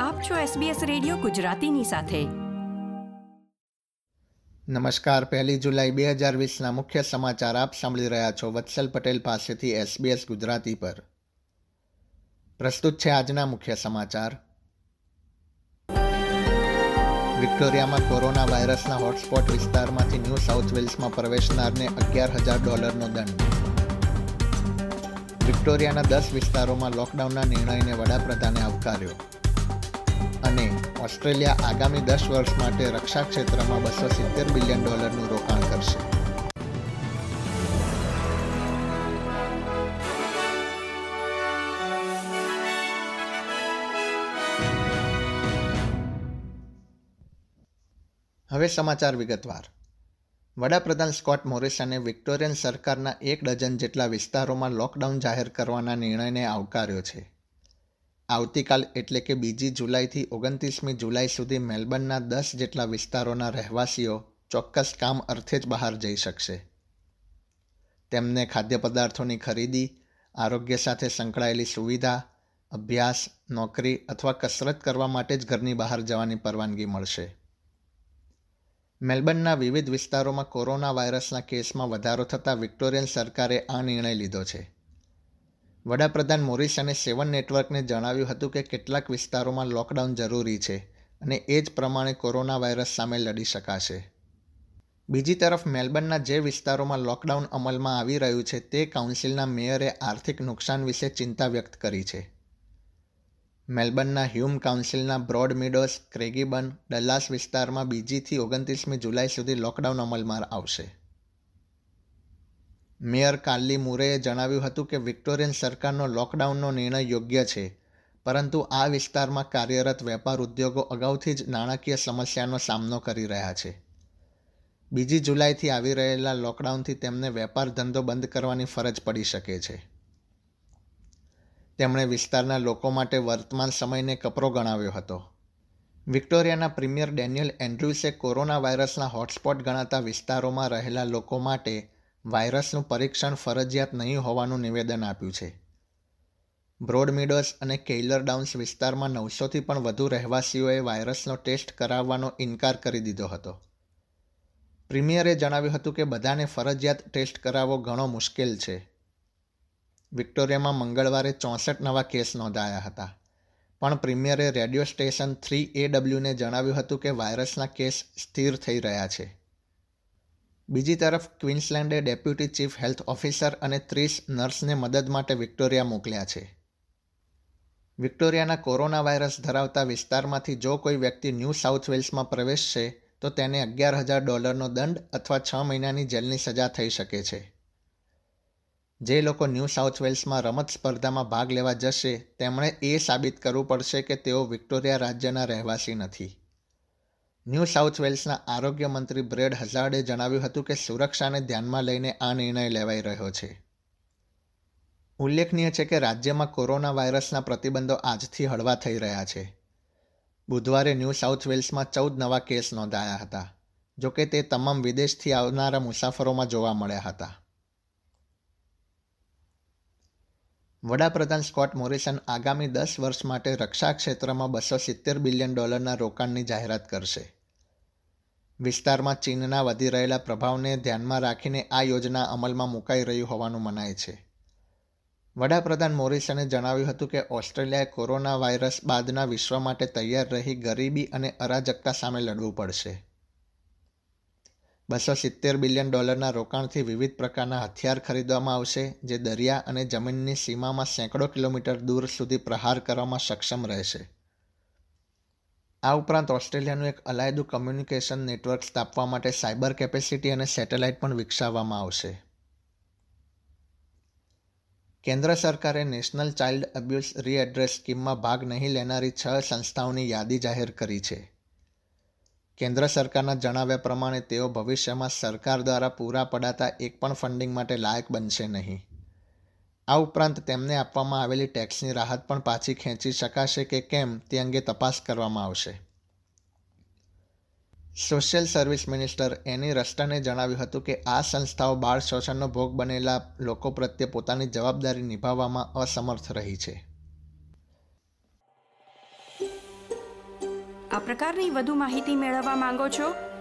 આપ છો SBS radio ગુજરાતીની સાથે. નમસ્કાર. પહેલી જુલાઈ બે હજાર વીસના મુખ્ય સમાચાર આપ સાંભળી રહ્યા છો વત્સલ પટેલ પાસેથી SBS ગુજરાતી પર. પ્રસ્તુત છે આજના મુખ્ય સમાચાર. વિક્ટોરિયામાં કોરોના વાયરસના હોટસ્પોટ વિસ્તારમાંથી ન્યૂ સાઉથ વેલ્સમાં પ્રવેશનારને અગિયાર હજાર ડોલરનો દંડ. વિક્ટોરિયાના દસ વિસ્તારોમાં લોકડાઉનના નિર્ણયને વડાપ્રધાને આવકાર્યો. અને ઓસ્ટ્રેલિયા આગામી દસ વર્ષ માટે રક્ષા ક્ષેત્રમાં બસો સિત્તેર બિલિયન ડોલરનું રોકાણ કરશે. હવે સમાચાર વિગતવાર. વડાપ્રધાન સ્કોટ મોરિસને વિક્ટોરિયન સરકારના એક ડઝન જેટલા વિસ્તારોમાં લોકડાઉન જાહેર કરવાના નિર્ણયને આવકાર્યો છે. આવતીકાલ એટલે કે બીજી જુલાઈથી ઓગણત્રીસમી જુલાઈ સુધી મેલબર્નના દસ જેટલા વિસ્તારોના રહેવાસીઓ ચોક્કસ કામ અર્થે જ બહાર જઈ શકશે. તેમને ખાદ્ય પદાર્થોની ખરીદી, આરોગ્ય સાથે સંકળાયેલી સુવિધા, અભ્યાસ, નોકરી અથવા કસરત કરવા માટે જ ઘરની બહાર જવાની પરવાનગી મળશે. મેલબર્નના વિવિધ વિસ્તારોમાં કોરોના વાયરસના કેસમાં વધારો થતાં વિક્ટોરિયન સરકારે આ નિર્ણય લીધો છે. વડાપ્રધાન મોરિસ અને સેવન નેટવર્કને જણાવ્યું હતું કે કેટલાક વિસ્તારોમાં લોકડાઉન જરૂરી છે અને એ જ પ્રમાણે કોરોના વાયરસ સામે લડી શકાશે. બીજી તરફ, મેલબર્નના જે વિસ્તારોમાં લોકડાઉન અમલમાં આવી રહ્યું છે તે કાઉન્સિલના મેયરે આર્થિક નુકસાન વિશે ચિંતા વ્યક્ત કરી છે. મેલબર્નના હ્યુમ કાઉન્સિલના બ્રોડ મિડોસ ક્રેગીબન ડલ્લાસ વિસ્તારમાં બીજીથી ઓગણત્રીસમી જુલાઈ સુધી લોકડાઉન અમલમાં આવશે. મેયર કાર્લી મુરેએ જણાવ્યું હતું કે વિક્ટોરિયન સરકારનો લોકડાઉનનો નિર્ણય યોગ્ય છે, પરંતુ આ વિસ્તારમાં કાર્યરત વેપાર ઉદ્યોગો અગાઉથી જ નાણાકીય સમસ્યાનો સામનો કરી રહ્યા છે. બીજી જુલાઈથી આવી રહેલા લોકડાઉનથી તેમને વેપાર ધંધો બંધ કરવાની ફરજ પડી શકે છે. તેમણે વિસ્તારના લોકો માટે વર્તમાન સમયને કપરો ગણાવ્યો હતો. વિક્ટોરિયાના પ્રીમિયર ડેનિયલ એન્ડ્રુસે કોરોના વાયરસના હોટસ્પોટ ગણાતા વિસ્તારોમાં રહેલા લોકો માટે વાયરસનું પરીક્ષણ ફરજિયાત નહીં હોવાનું નિવેદન આપ્યું છે. બ્રોડમીડર્સ અને કેઇલર ડાઉન્સ વિસ્તારમાં નવસોથી પણ વધુ રહેવાસીઓએ વાયરસનો ટેસ્ટ કરાવવાનો ઇનકાર કરી દીધો હતો. પ્રીમિયરે જણાવ્યું હતું કે બધાને ફરજિયાત ટેસ્ટ કરાવવો ઘણો મુશ્કેલ છે. વિક્ટોરિયામાં મંગળવારે ચોસઠ નવા કેસ નોંધાયા હતા. પણ પ્રીમિયરે રેડિયો સ્ટેશન થ્રી એ ડબલ્યુને જણાવ્યું હતું કે વાયરસના કેસ સ્થિર થઈ રહ્યા છે. બીજી તરફ ક્વિન્સલેન્ડે ડેપ્યુટી ચીફ હેલ્થ ઓફિસર અને ત્રીસ નર્સને મદદ માટે વિક્ટોરિયા મોકલ્યા છે. વિક્ટોરિયાના કોરોના વાયરસ ધરાવતા વિસ્તારમાંથી જો કોઈ વ્યક્તિ ન્યૂ સાઉથ વેલ્સમાં પ્રવેશશે, તો તેને અગિયાર હજાર ડોલરનો દંડ અથવા છ મહિનાની જેલની સજા થઈ શકે છે. જે લોકો ન્યૂ સાઉથ વેલ્સમાં રમત સ્પર્ધામાં ભાગ લેવા જશે, તેમણે એ સાબિત કરવું પડશે કે તેઓ વિક્ટોરિયા રાજ્યના રહેવાસી નથી. ન્યૂ સાઉથ વેલ્સના આરોગ્ય મંત્રી બ્રેડ હઝાર્ડે જણાવ્યું હતું કે સુરક્ષાને ધ્યાનમાં લઈને આ નિર્ણય લેવાઈ રહ્યો છે. ઉલ્લેખનીય છે કે રાજ્યમાં કોરોના વાયરસના પ્રતિબંધો આજથી હળવા થઈ રહ્યા છે. બુધવારે ન્યૂ સાઉથ વેલ્સમાં ચૌદ નવા કેસ નોંધાયા હતા જોકે તે તમામ વિદેશથી આવનારા મુસાફરોમાં જોવા મળ્યા હતા. વડાપ્રધાન સ્કોટ મોરિસન આગામી દસ વર્ષ માટે રક્ષા ક્ષેત્રમાં બસો સિત્તેર બિલિયન ડોલરના રોકાણની જાહેરાત કરશે. વિસ્તારમાં ચીનના વધી રહેલા પ્રભાવને ધ્યાનમાં રાખીને આ યોજના અમલમાં મુકાઈ રહ્યું હોવાનું મનાય છે. વડાપ્રધાન મોરિસને જણાવ્યું હતું કે ઓસ્ટ્રેલિયાએ કોરોના વાયરસ બાદના વિશ્વ માટે તૈયાર રહી ગરીબી અને અરાજકતા સામે લડવું પડશે. બસો સિત્તેર બિલિયન ડોલરના રોકાણથી વિવિધ પ્રકારના હથિયાર ખરીદવામાં આવશે, જે દરિયા અને જમીનની સીમામાં સેંકડો કિલોમીટર દૂર સુધી પ્રહાર કરવામાં સક્ષમ રહેશે. આ ઉપરાંત ઓસ્ટ્રેલિયાનું એક અલાયદું કમ્યુનિકેશન નેટવર્ક સ્થાપવા માટે સાયબર કેપેસિટી અને સેટેલાઇટ પણ વિકસાવવામાં આવશે. કેન્દ્ર સરકારે નેશનલ ચાઇલ્ડ અબ્યુઝ રીએડ્રેસ સ્કીમમાં ભાગ નહીં લેનારી છ સંસ્થાઓની યાદી જાહેર કરી છે. કેન્દ્ર સરકારના જણાવ્યા પ્રમાણે તેઓ ભવિષ્યમાં સરકાર દ્વારા પૂરા પડાતા એક પણ ફંડિંગ માટે લાયક બનશે નહીં. આ ઉપરાંત તેમને આપવામાં આવેલી ટેક્સની રાહત પણ પાછી ખેંચી શકાશે કે કેમ તે અંગે તપાસ કરવામાં આવશે. સોશિયલ સર્વિસ મિનિસ્ટર એની રસ્ટને જણાવ્યું હતું કે આ સંસ્થાઓ બાળ શોષણનો ભોગ બનેલા લોકો પ્રત્યે પોતાની જવાબદારી નિભાવવામાં અસમર્થ રહી છે. આ પ્રકારની વધુ માહિતી મેળવવા માંગો છો?